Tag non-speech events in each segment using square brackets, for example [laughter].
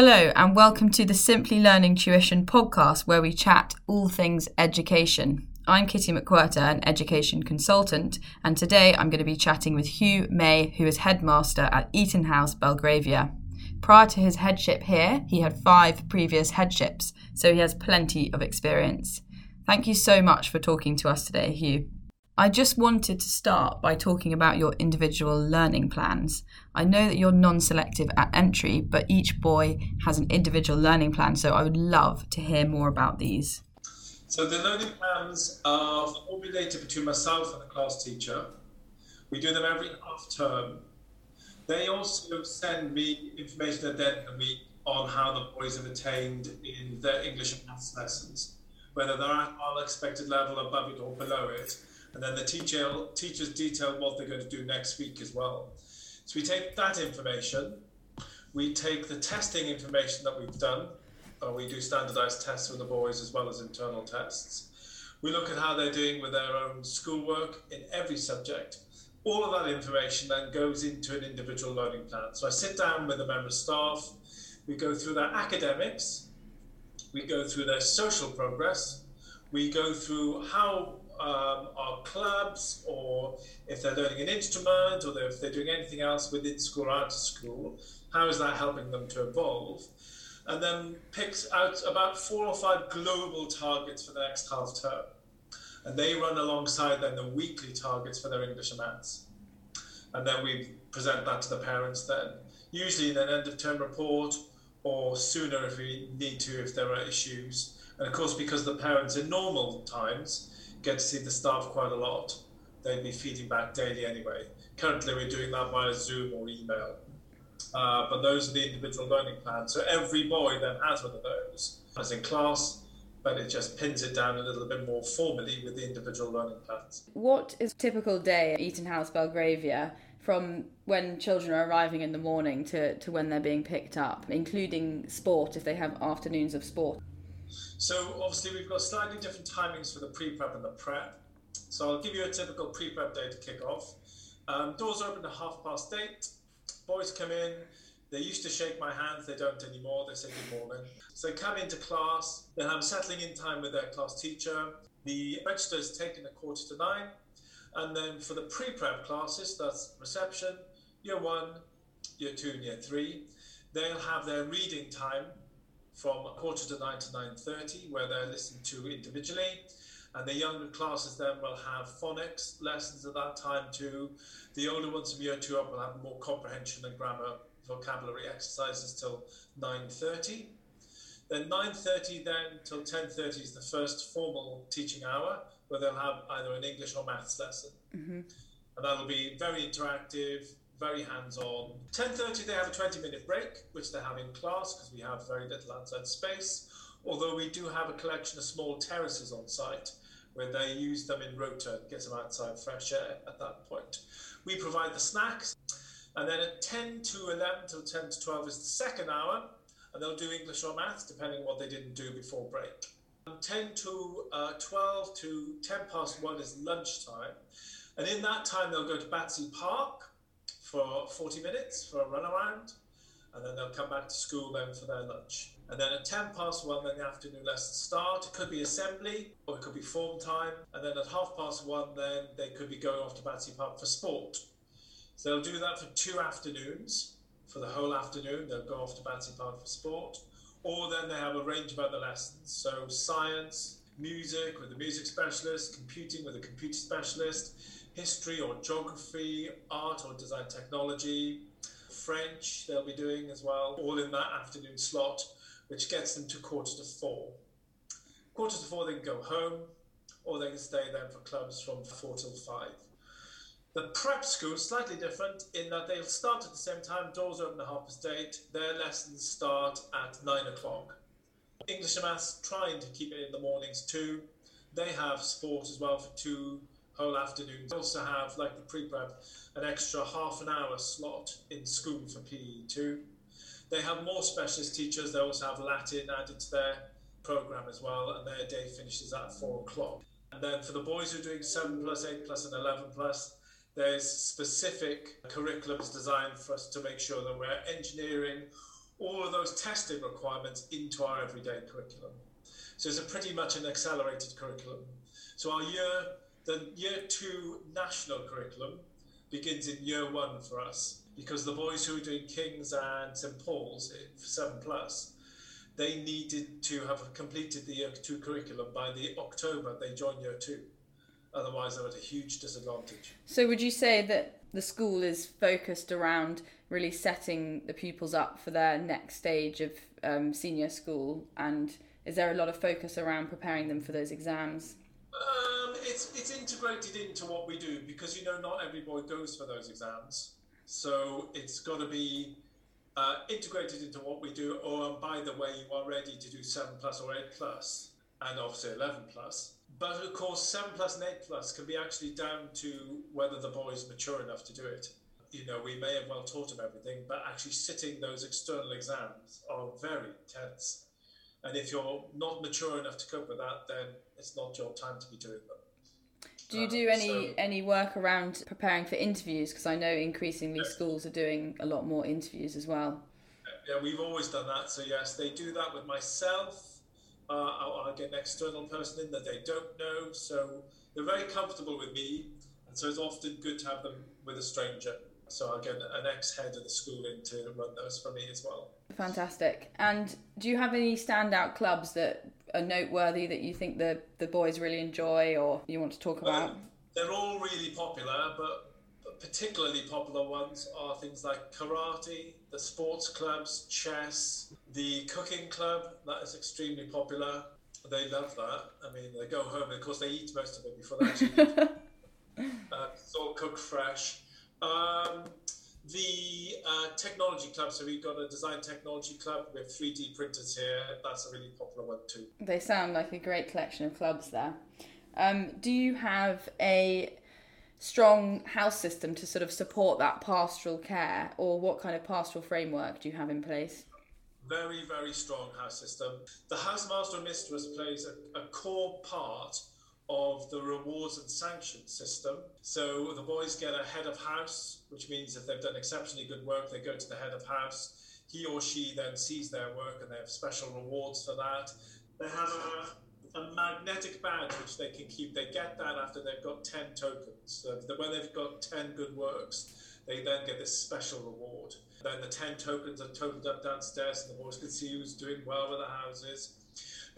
Hello, and welcome to the Simply Learning Tuition podcast, where we chat all things education. I'm Kitty McWhirter, an education consultant, and today I'm going to be chatting with Hugh May, who is headmaster at Eaton House, Belgravia. Prior to his headship here, he had five previous headships, so he has plenty of experience. Thank you so much for talking to us today, Hugh. I just wanted to start by talking about your individual learning plans. I know that you're non selective at entry, but each boy has an individual learning plan, so I would love to hear more about these. So, the learning plans are formulated between myself and the class teacher. We do them every half term. They also send me information at the end of the week on how the boys have attained in their English and maths lessons, whether they're at our expected level, above it, or below it and then the teacher teachers detail what they're going to do next week as well. So we take that information, we take the testing information that we've done, we do standardized tests with the boys as well as internal tests. We look at how they're doing with their own schoolwork in every subject. All of that information then goes into an individual learning plan. So I sit down with a member of staff, we go through their academics, we go through their social progress, we go through how um, are clubs or if they're learning an instrument or if they're doing anything else within school or out of school, how is that helping them to evolve? And then picks out about four or five global targets for the next half term. And they run alongside then the weekly targets for their English maths. And then we present that to the parents then, usually in an end of term report or sooner if we need to, if there are issues. And of course, because the parents in normal times get to see the staff quite a lot. They'd be feeding back daily anyway. Currently, we're doing that via Zoom or email. Uh, but those are the individual learning plans. So every boy then has one of those as in class, but it just pins it down a little bit more formally with the individual learning plans. What is typical day at Eaton House, Belgravia, from when children are arriving in the morning to, to when they're being picked up, including sport if they have afternoons of sport? So obviously we've got slightly different timings for the pre-prep and the prep. So I'll give you a typical pre-prep day to kick off. Um, doors open at half past eight. Boys come in. They used to shake my hands. They don't anymore. They say good morning. So they come into class. Then I'm settling in time with their class teacher. The register is taken at quarter to nine. And then for the pre-prep classes, that's reception, year one, year two, and year three, they'll have their reading time from a quarter to nine to 9.30 where they're listened to individually and the younger classes then will have phonics lessons at that time too. The older ones from year two up will have more comprehension and grammar vocabulary exercises till 9.30. Then 9.30 then till 10.30 is the first formal teaching hour where they'll have either an English or maths lesson. Mm-hmm. And that'll be very interactive, very hands-on. 10.30 they have a 20-minute break, which they have in class because we have very little outside space, although we do have a collection of small terraces on site where they use them in rota get some outside fresh air at that point. We provide the snacks, and then at 10 to 11 till 10 to 12 is the second hour, and they'll do English or maths depending on what they didn't do before break. 10 to uh, 12 to 10 past 1 is lunchtime, and in that time they'll go to Battersea Park, for 40 minutes for a run around, and then they'll come back to school then for their lunch. And then at 10 past one, then the afternoon lessons start. It could be assembly or it could be form time. And then at half past one, then they could be going off to Battersea Park for sport. So they'll do that for two afternoons. For the whole afternoon, they'll go off to Battersea Park for sport. Or then they have a range of other lessons. So science, music with a music specialist, computing with a computer specialist, history or geography, art or design technology, French they'll be doing as well, all in that afternoon slot, which gets them to quarter to four. Quarter to four, they can go home, or they can stay there for clubs from four till five. The prep school is slightly different in that they'll start at the same time, doors open at half past eight, their lessons start at nine o'clock. English and Maths trying to keep it in the mornings too. They have sport as well for two whole afternoons. They also have, like the pre-prep, an extra half an hour slot in school for PE too. They have more specialist teachers. They also have Latin added to their program as well, and their day finishes at four o'clock. And then for the boys who are doing seven plus, eight plus, and eleven plus, there's specific curriculums designed for us to make sure that we're engineering all of those testing requirements into our everyday curriculum. So it's a pretty much an accelerated curriculum. So our year, the year two national curriculum begins in year one for us because the boys who are doing King's and St Paul's for seven plus, they needed to have completed the year two curriculum by the October they join year two. Otherwise, they're at a huge disadvantage. So, would you say that the school is focused around really setting the pupils up for their next stage of um, senior school? And is there a lot of focus around preparing them for those exams? Um, it's it's integrated into what we do because you know not every boy goes for those exams, so it's got to be uh, integrated into what we do. Or by the way, you are ready to do seven plus or eight plus, and obviously eleven plus. But of course, seven plus and eight plus can be actually down to whether the boy is mature enough to do it. You know, we may have well taught them everything, but actually sitting those external exams are very tense. And if you're not mature enough to cope with that, then it's not your time to be doing them. Do you do any so, any work around preparing for interviews? Because I know increasingly yeah. schools are doing a lot more interviews as well. Yeah, we've always done that. So yes, they do that with myself. Uh, I'll, I'll, get an external person in that they don't know. So they're very comfortable with me, and so it's often good to have them with a stranger. So I'll get an ex-head of the school in to run those for me as well. Fantastic. And do you have any standout clubs that are noteworthy that you think the the boys really enjoy or you want to talk about? Well, they're all really popular, but particularly popular ones are things like karate, the sports clubs, chess, the cooking club, that is extremely popular. They love that. I mean, they go home, and of course, they eat most of it before they actually [laughs] eat. uh, it's all cooked fresh. Um, the uh, technology club, so we've got a design technology club. We have 3D printers here. That's a really popular one too. They sound like a great collection of clubs there. Um, do you have a strong house system to sort of support that pastoral care, or what kind of pastoral framework do you have in place? Very, very strong house system. The housemaster and mistress plays a, a core part of the rewards and sanctions system. So the boys get a head of house, which means if they've done exceptionally good work, they go to the head of house. He or she then sees their work and they have special rewards for that. They have a, a magnetic badge which they can keep. They get that after they've got 10 tokens. So when they've got 10 good works, they then get this special reward. Then the 10 tokens are totaled up downstairs and the boys can see who's doing well with the houses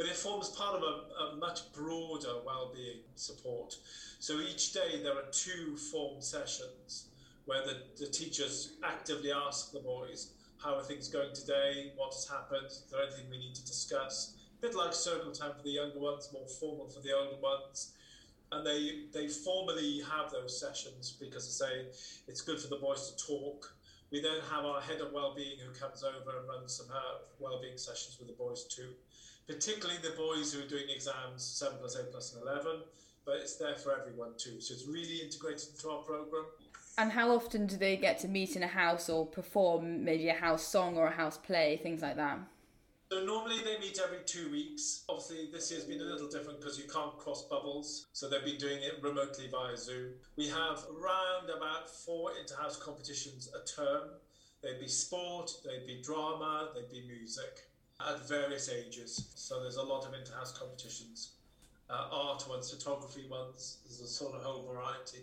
but it forms part of a, a much broader well-being support. So each day there are two form sessions where the, the teachers actively ask the boys, how are things going today? What has happened? Is there anything we need to discuss? A bit like circle time for the younger ones, more formal for the older ones. And they, they formally have those sessions because I say it's good for the boys to talk. We then have our head of well-being who comes over and runs some uh, well-being sessions with the boys too particularly the boys who are doing exams 7 plus 8 plus and 11, but it's there for everyone too. So it's really integrated into our programme. And how often do they get to meet in a house or perform maybe a house song or a house play, things like that? So normally they meet every two weeks. Obviously this year's been a little different because you can't cross bubbles, so they've been doing it remotely via Zoom. We have around about four inter-house competitions a term. They'd be sport, they'd be drama, they'd be music at various ages. So there's a lot of inter-house competitions, uh, art ones, photography ones. There's a sort of whole variety.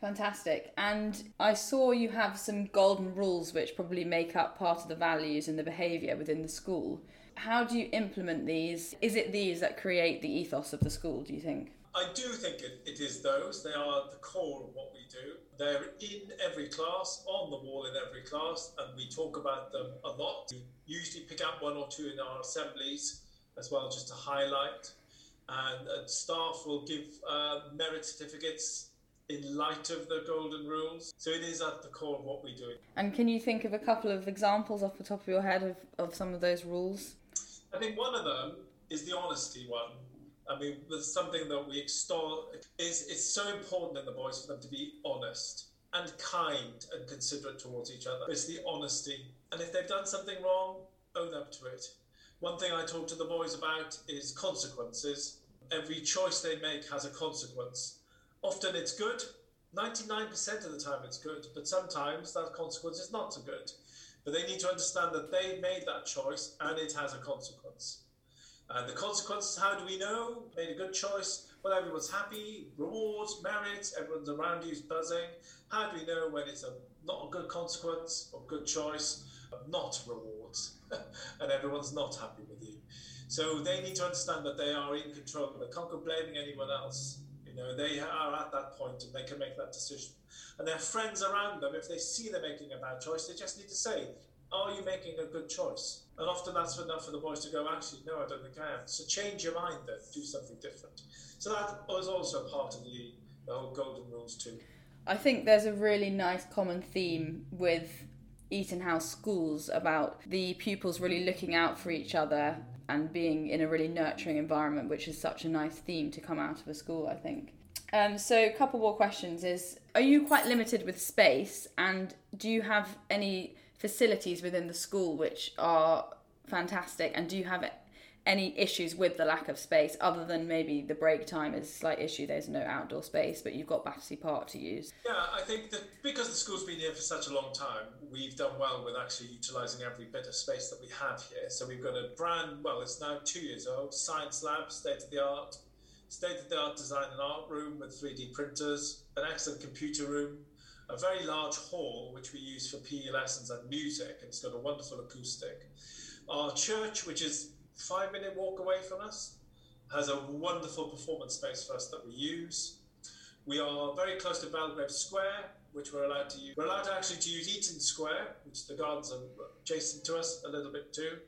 Fantastic. And I saw you have some golden rules which probably make up part of the values and the behaviour within the school. How do you implement these? Is it these that create the ethos of the school, do you think? I do think it, it is those. They are the core of what we do. They're in every class, on the wall in every class, and we talk about them a lot. We usually pick up one or two in our assemblies as well, just to highlight. And, and staff will give uh, merit certificates in light of the golden rules. So it is at the core of what we do. And can you think of a couple of examples off the top of your head of, of some of those rules? I think one of them is the honesty one. I mean, there's something that we extol is it's so important in the boys for them to be honest and kind and considerate towards each other. It's the honesty. And if they've done something wrong, own up to it. One thing I talk to the boys about is consequences. Every choice they make has a consequence. Often it's good, 99% of the time it's good, but sometimes that consequence is not so good. But they need to understand that they made that choice and it has a consequence. And the consequences, how do we know? Made a good choice. Well, everyone's happy, rewards, merit, everyone's around you is buzzing. How do we know when it's a not a good consequence or good choice, not rewards, [laughs] and everyone's not happy with you? So they need to understand that they are in control. They can't go blaming anyone else. Know, they are at that point and they can make that decision. And their friends around them, if they see they're making a bad choice, they just need to say, Are you making a good choice? And often that's enough for the boys to go, Actually, no, I don't think I am. So change your mind then, do something different. So that was also part of the, the whole golden rules, too. I think there's a really nice common theme with Eaton House schools about the pupils really looking out for each other and being in a really nurturing environment, which is such a nice theme to come out of a school, I think. Um, so, a couple more questions is Are you quite limited with space, and do you have any facilities within the school which are fantastic? And do you have any issues with the lack of space other than maybe the break time is a slight issue there's no outdoor space but you've got battersea park to use yeah i think that because the school's been here for such a long time we've done well with actually utilizing every bit of space that we have here so we've got a brand well it's now two years old science lab state of the art state of the art design and art room with 3d printers an excellent computer room a very large hall which we use for PE lessons and music, and it's got a wonderful acoustic. Our church, which is five minute walk away from us, has a wonderful performance space for us that we use. We are very close to Belgrave Square, which we're allowed to use. We're allowed actually to use Eaton Square, which the gardens are adjacent to us a little bit too.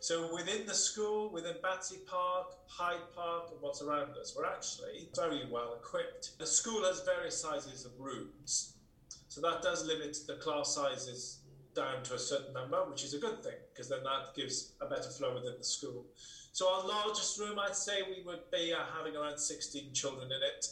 So within the school, within Battersea Park, Hyde Park, and what's around us, we're actually very well equipped. The school has various sizes of rooms, so that does limit the class sizes down to a certain number, which is a good thing because then that gives a better flow within the school. So our largest room, I'd say we would be uh, having around 16 children in it,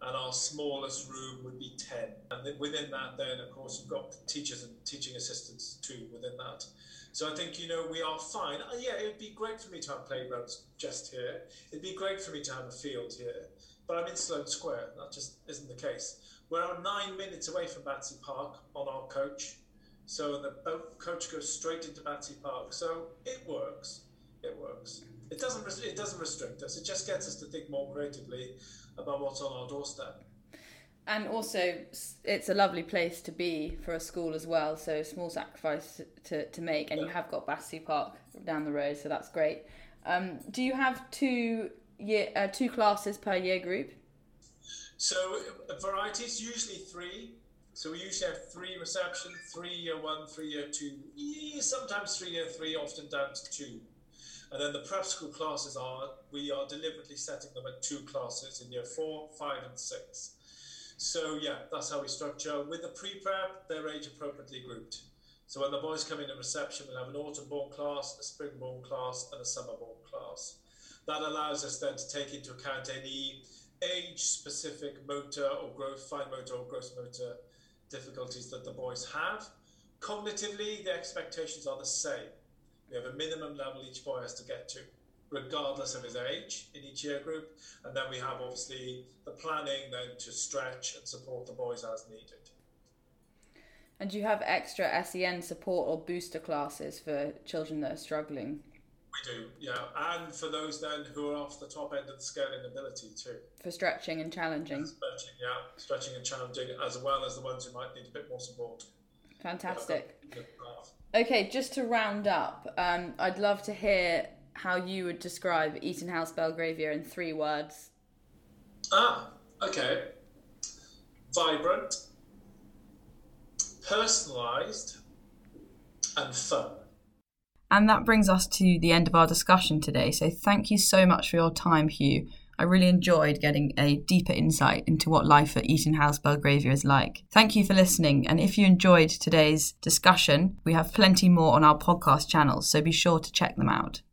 and our smallest room would be 10. And then within that, then of course you've got teachers and teaching assistants too within that. So I think you know we are fine. Uh, yeah, it would be great for me to have playgrounds just here. It'd be great for me to have a field here, but I'm in Sloane Square. That just isn't the case. We're nine minutes away from Battersea Park on our coach so the boat coach goes straight into Battersea Park. So it works. It works. It doesn't. It doesn't restrict us. It just gets us to think more creatively about what's on our doorstep. And also, it's a lovely place to be for a school as well. So small sacrifice to, to make, and yeah. you have got Battersea Park down the road, so that's great. Um, do you have two year uh, two classes per year group? So varieties usually three. So we usually have three reception, three year one, three year two, sometimes three year three, often down to two. And then the prep school classes are, we are deliberately setting them at two classes in year four, five, and six. So yeah, that's how we structure. With the pre-prep, they're age appropriately grouped. So when the boys come in at reception, we'll have an autumn-born class, a spring-born class, and a summer-born class. That allows us then to take into account any age-specific motor or growth, fine motor or gross motor difficulties that the boys have. Cognitively, the expectations are the same. We have a minimum level each boy has to get to, regardless of his age in each year group. And then we have obviously the planning then to stretch and support the boys as needed. And do you have extra SEN support or booster classes for children that are struggling? We do, yeah. And for those then who are off the top end of the scale in ability too. For stretching and challenging. Stretching, yeah. Stretching and challenging, as well as the ones who might need a bit more support. Fantastic. Okay, just to round up, um, I'd love to hear how you would describe Eaton House Belgravia in three words. Ah, okay. Vibrant, personalised, and fun. And that brings us to the end of our discussion today. So thank you so much for your time, Hugh. I really enjoyed getting a deeper insight into what life at Eaton House Belgravia is like. Thank you for listening. And if you enjoyed today's discussion, we have plenty more on our podcast channels, so be sure to check them out.